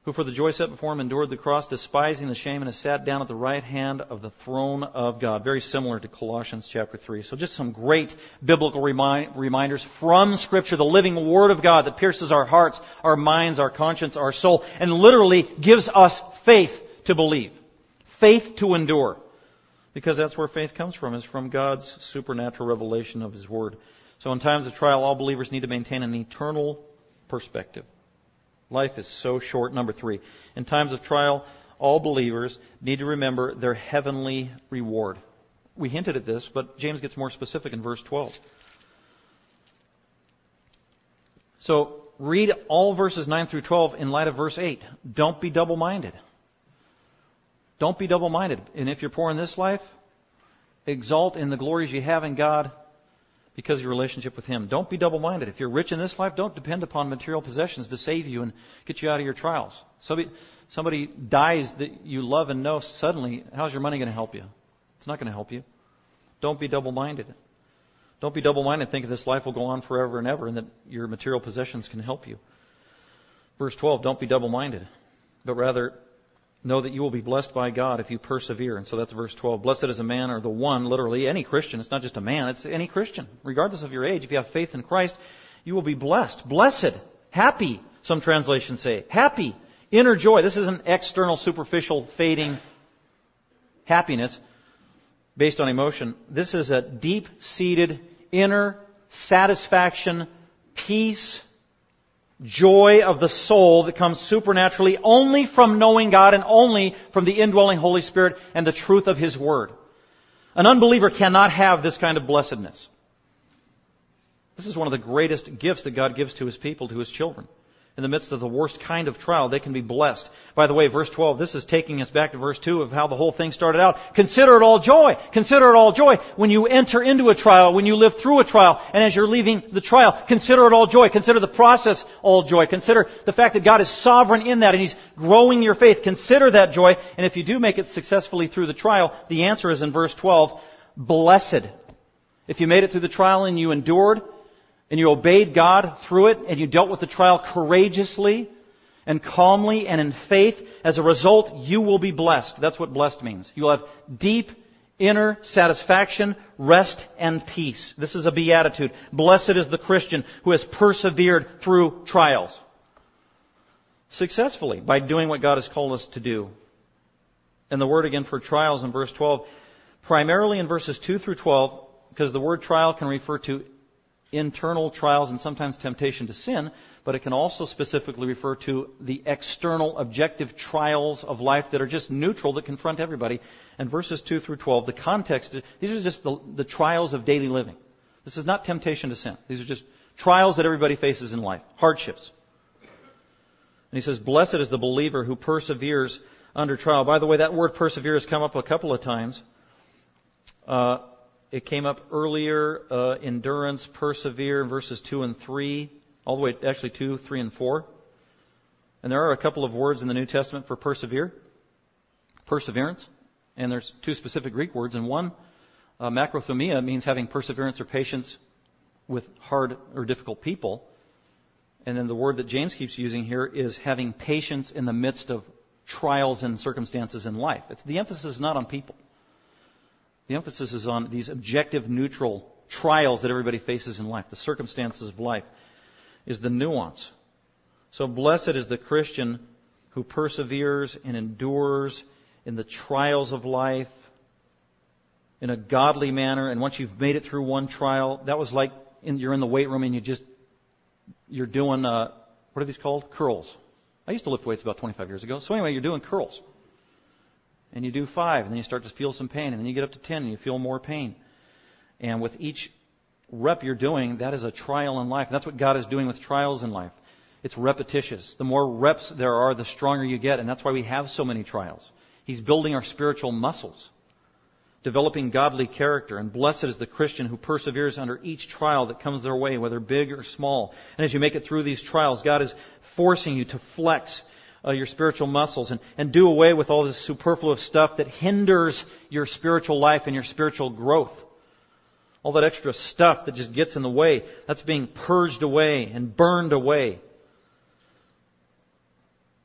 who for the joy set before him endured the cross, despising the shame, and has sat down at the right hand of the throne of God. Very similar to Colossians chapter 3. So just some great biblical remind, reminders from Scripture, the living Word of God that pierces our hearts, our minds, our conscience, our soul, and literally gives us faith to believe. Faith to endure. Because that's where faith comes from, is from God's supernatural revelation of His Word. So in times of trial, all believers need to maintain an eternal perspective. Life is so short. Number three. In times of trial, all believers need to remember their heavenly reward. We hinted at this, but James gets more specific in verse 12. So read all verses 9 through 12 in light of verse 8. Don't be double minded. Don't be double minded. And if you're poor in this life, exalt in the glories you have in God because of your relationship with Him. Don't be double minded. If you're rich in this life, don't depend upon material possessions to save you and get you out of your trials. Somebody, somebody dies that you love and know suddenly, how's your money going to help you? It's not going to help you. Don't be double minded. Don't be double minded thinking this life will go on forever and ever and that your material possessions can help you. Verse 12, don't be double minded, but rather know that you will be blessed by God if you persevere. And so that's verse 12. Blessed is a man or the one, literally, any Christian. It's not just a man, it's any Christian. Regardless of your age, if you have faith in Christ, you will be blessed. Blessed. Happy, some translations say. Happy. Inner joy. This isn't external, superficial, fading happiness based on emotion. This is a deep seated inner satisfaction, peace, joy of the soul that comes supernaturally only from knowing God and only from the indwelling Holy Spirit and the truth of His Word. An unbeliever cannot have this kind of blessedness. This is one of the greatest gifts that God gives to His people, to His children in the midst of the worst kind of trial, they can be blessed. By the way, verse 12, this is taking us back to verse 2 of how the whole thing started out. Consider it all joy. Consider it all joy when you enter into a trial, when you live through a trial, and as you're leaving the trial, consider it all joy. Consider the process all joy. Consider the fact that God is sovereign in that and He's growing your faith. Consider that joy, and if you do make it successfully through the trial, the answer is in verse 12, blessed. If you made it through the trial and you endured, and you obeyed God through it, and you dealt with the trial courageously and calmly and in faith, as a result, you will be blessed. That's what blessed means. You'll have deep inner satisfaction, rest, and peace. This is a beatitude. Blessed is the Christian who has persevered through trials. Successfully, by doing what God has called us to do. And the word again for trials in verse 12, primarily in verses 2 through 12, because the word trial can refer to internal trials and sometimes temptation to sin, but it can also specifically refer to the external objective trials of life that are just neutral that confront everybody. And verses 2 through 12, the context, these are just the, the trials of daily living. This is not temptation to sin. These are just trials that everybody faces in life, hardships. And he says, Blessed is the believer who perseveres under trial. By the way, that word persevere has come up a couple of times. Uh, it came up earlier, uh, endurance, persevere, verses 2 and 3, all the way, actually 2, 3, and 4. And there are a couple of words in the New Testament for persevere, perseverance, and there's two specific Greek words, and one, uh, macrothumia, means having perseverance or patience with hard or difficult people. And then the word that James keeps using here is having patience in the midst of trials and circumstances in life. It's, the emphasis is not on people. The emphasis is on these objective, neutral trials that everybody faces in life, the circumstances of life, is the nuance. So blessed is the Christian who perseveres and endures in the trials of life in a godly manner. And once you've made it through one trial, that was like in, you're in the weight room and you just, you're doing, uh, what are these called? Curls. I used to lift weights about 25 years ago. So anyway, you're doing curls and you do five, and then you start to feel some pain, and then you get up to ten, and you feel more pain. And with each rep you're doing, that is a trial in life. That's what God is doing with trials in life. It's repetitious. The more reps there are, the stronger you get, and that's why we have so many trials. He's building our spiritual muscles, developing godly character, and blessed is the Christian who perseveres under each trial that comes their way, whether big or small. And as you make it through these trials, God is forcing you to flex uh, your spiritual muscles and, and do away with all this superfluous stuff that hinders your spiritual life and your spiritual growth. All that extra stuff that just gets in the way, that's being purged away and burned away.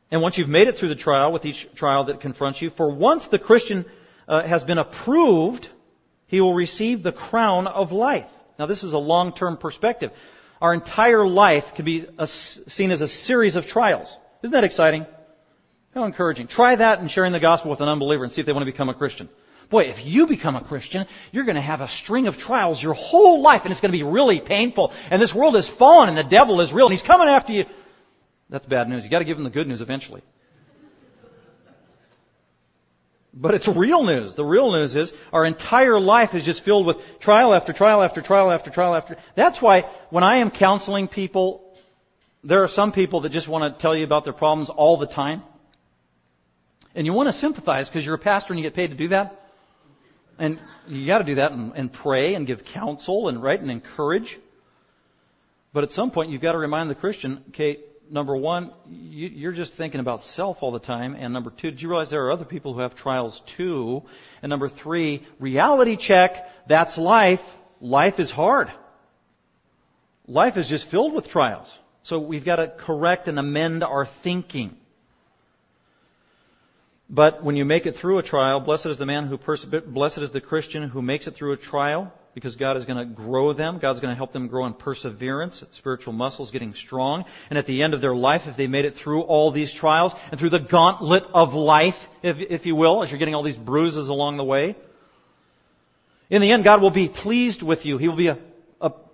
And once you've made it through the trial, with each trial that confronts you, for once the Christian uh, has been approved, he will receive the crown of life. Now this is a long-term perspective. Our entire life can be a, seen as a series of trials. Isn't that exciting? How encouraging. Try that in sharing the gospel with an unbeliever and see if they want to become a Christian. Boy, if you become a Christian, you're going to have a string of trials your whole life and it's going to be really painful. And this world is fallen and the devil is real and he's coming after you. That's bad news. You've got to give him the good news eventually. But it's real news. The real news is our entire life is just filled with trial after trial after trial after trial after. That's why when I am counseling people, there are some people that just want to tell you about their problems all the time. And you want to sympathize because you're a pastor and you get paid to do that. And you got to do that and, and pray and give counsel and right and encourage. But at some point, you've got to remind the Christian, okay, number one, you, are just thinking about self all the time. And number two, did you realize there are other people who have trials too? And number three, reality check. That's life. Life is hard. Life is just filled with trials. So we've got to correct and amend our thinking. But when you make it through a trial, blessed is the man who perse- blessed is the Christian who makes it through a trial because God is going to grow them. God's going to help them grow in perseverance, spiritual muscles getting strong. And at the end of their life, if they made it through all these trials and through the gauntlet of life, if, if you will, as you're getting all these bruises along the way, in the end, God will be pleased with you. He will be a,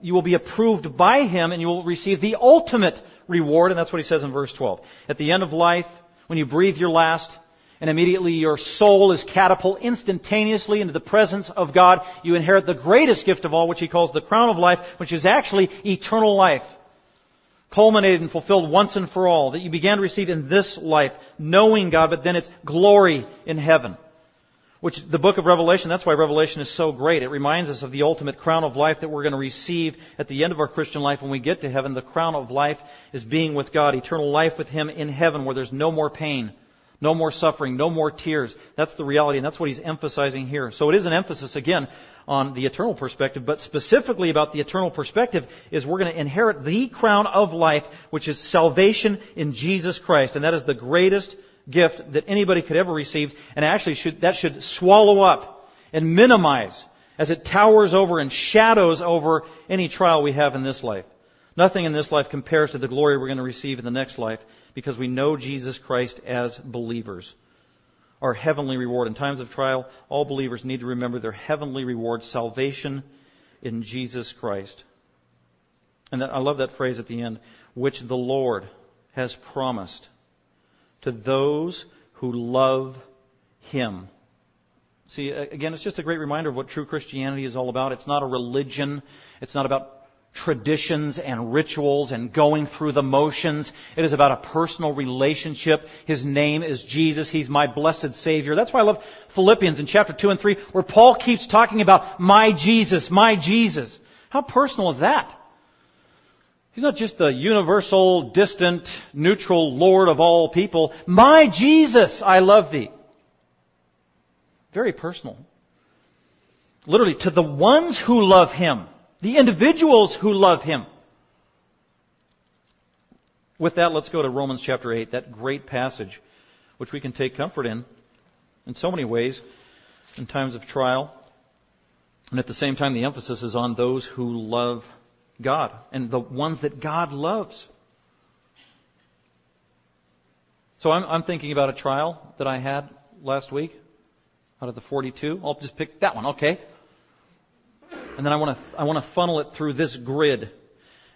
you will be approved by Him and you will receive the ultimate reward. And that's what He says in verse 12. At the end of life, when you breathe your last, and immediately your soul is catapulted instantaneously into the presence of God. You inherit the greatest gift of all, which he calls the crown of life, which is actually eternal life. Culminated and fulfilled once and for all, that you began to receive in this life, knowing God, but then it's glory in heaven. Which the book of Revelation, that's why Revelation is so great. It reminds us of the ultimate crown of life that we're going to receive at the end of our Christian life when we get to heaven. The crown of life is being with God, eternal life with Him in heaven where there's no more pain no more suffering, no more tears. That's the reality, and that's what he's emphasizing here. So it is an emphasis, again, on the eternal perspective, but specifically about the eternal perspective is we're going to inherit the crown of life, which is salvation in Jesus Christ. And that is the greatest gift that anybody could ever receive, and actually should, that should swallow up and minimize as it towers over and shadows over any trial we have in this life. Nothing in this life compares to the glory we're going to receive in the next life because we know Jesus Christ as believers. Our heavenly reward. In times of trial, all believers need to remember their heavenly reward, salvation in Jesus Christ. And that, I love that phrase at the end, which the Lord has promised to those who love Him. See, again, it's just a great reminder of what true Christianity is all about. It's not a religion. It's not about traditions and rituals and going through the motions. It is about a personal relationship. His name is Jesus. He's my blessed Savior. That's why I love Philippians in chapter 2 and 3 where Paul keeps talking about my Jesus, my Jesus. How personal is that? He's not just the universal, distant, neutral Lord of all people. My Jesus, I love thee. Very personal. Literally, to the ones who love Him. The individuals who love Him. With that, let's go to Romans chapter 8, that great passage, which we can take comfort in, in so many ways, in times of trial. And at the same time, the emphasis is on those who love God, and the ones that God loves. So I'm, I'm thinking about a trial that I had last week out of the 42. I'll just pick that one, okay? And then I want to, I want to funnel it through this grid.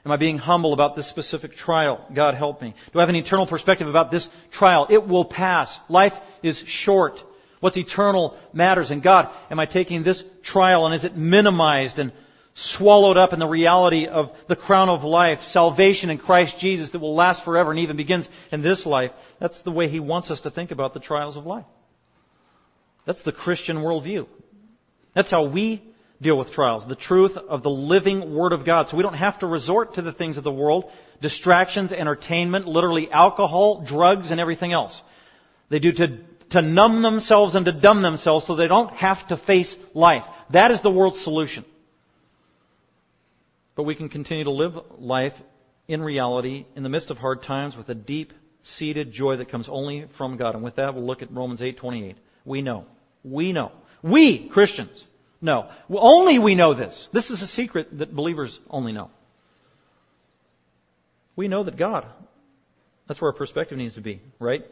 Am I being humble about this specific trial? God help me. Do I have an eternal perspective about this trial? It will pass. Life is short. What's eternal matters. And God, am I taking this trial and is it minimized and swallowed up in the reality of the crown of life, salvation in Christ Jesus that will last forever and even begins in this life? That's the way He wants us to think about the trials of life. That's the Christian worldview. That's how we deal with trials. The truth of the living Word of God. So we don't have to resort to the things of the world, distractions, entertainment, literally alcohol, drugs, and everything else. They do to, to numb themselves and to dumb themselves so they don't have to face life. That is the world's solution. But we can continue to live life in reality in the midst of hard times with a deep seated joy that comes only from God. And with that, we'll look at Romans 8:28. We know. We know. We, Christians, know. Only we know this. This is a secret that believers only know. We know that God, that's where our perspective needs to be, right?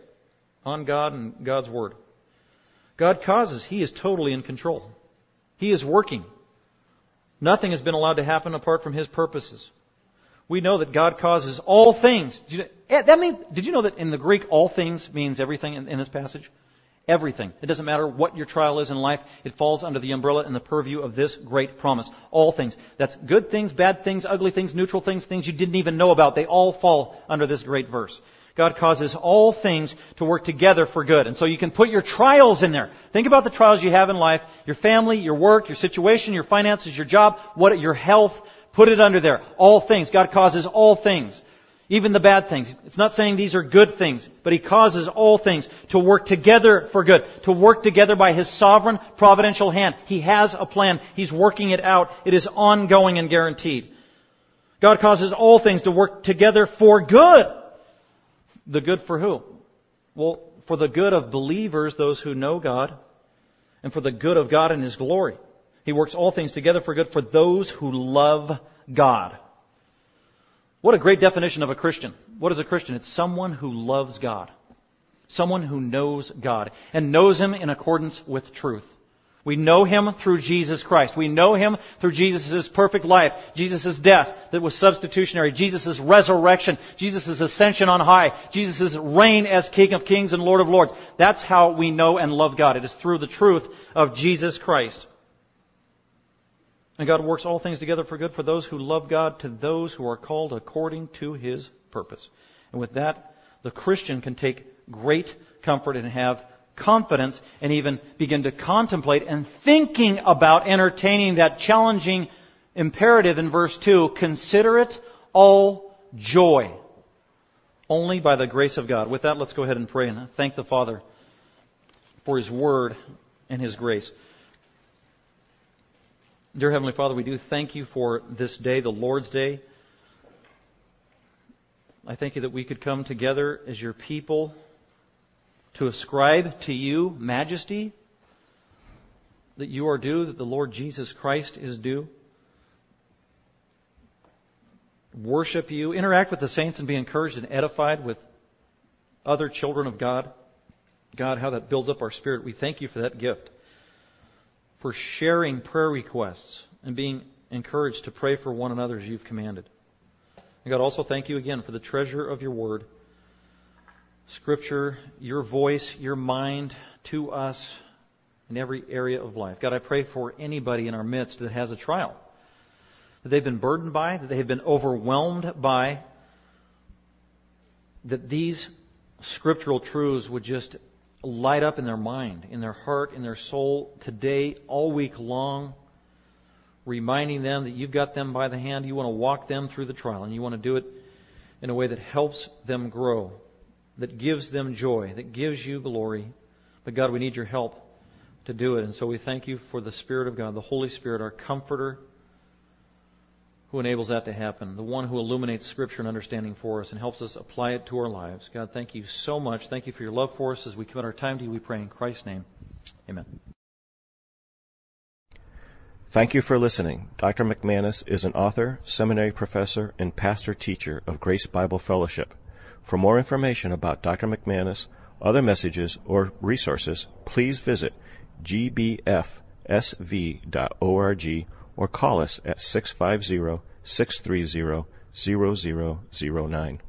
On God and God's Word. God causes. He is totally in control. He is working. Nothing has been allowed to happen apart from His purposes. We know that God causes all things. Did you, eh, that did you know that in the Greek, all things means everything in, in this passage? Everything. It doesn't matter what your trial is in life. It falls under the umbrella and the purview of this great promise. All things. That's good things, bad things, ugly things, neutral things, things you didn't even know about. They all fall under this great verse. God causes all things to work together for good. And so you can put your trials in there. Think about the trials you have in life, your family, your work, your situation, your finances, your job, what, your health. Put it under there. All things. God causes all things. Even the bad things. It's not saying these are good things, but He causes all things to work together for good. To work together by His sovereign, providential hand. He has a plan. He's working it out. It is ongoing and guaranteed. God causes all things to work together for good. The good for who? Well, for the good of believers, those who know God, and for the good of God and His glory. He works all things together for good for those who love God. What a great definition of a Christian. What is a Christian? It's someone who loves God. Someone who knows God and knows Him in accordance with truth. We know Him through Jesus Christ. We know Him through Jesus' perfect life, Jesus' death that was substitutionary, Jesus' resurrection, Jesus' ascension on high, Jesus' reign as King of Kings and Lord of Lords. That's how we know and love God. It is through the truth of Jesus Christ. And God works all things together for good for those who love God, to those who are called according to His purpose. And with that, the Christian can take great comfort and have confidence and even begin to contemplate and thinking about entertaining that challenging imperative in verse 2 consider it all joy. Only by the grace of God. With that, let's go ahead and pray and thank the Father for His Word and His grace. Dear Heavenly Father, we do thank you for this day, the Lord's Day. I thank you that we could come together as your people to ascribe to you majesty that you are due, that the Lord Jesus Christ is due. Worship you, interact with the saints and be encouraged and edified with other children of God. God, how that builds up our spirit. We thank you for that gift. For sharing prayer requests and being encouraged to pray for one another as you've commanded. And God, also thank you again for the treasure of your word. Scripture, your voice, your mind to us in every area of life. God, I pray for anybody in our midst that has a trial, that they've been burdened by, that they have been overwhelmed by, that these scriptural truths would just light up in their mind, in their heart, in their soul today, all week long, reminding them that you've got them by the hand. You want to walk them through the trial, and you want to do it in a way that helps them grow that gives them joy, that gives you glory. But God, we need your help to do it. And so we thank you for the Spirit of God, the Holy Spirit, our comforter, who enables that to happen, the one who illuminates Scripture and understanding for us and helps us apply it to our lives. God, thank you so much. Thank you for your love for us. As we commit our time to you, we pray in Christ's name. Amen. Thank you for listening. Dr. McManus is an author, seminary professor, and pastor teacher of Grace Bible Fellowship. For more information about Dr. McManus, other messages, or resources, please visit gbfsv.org or call us at 650 630 0009.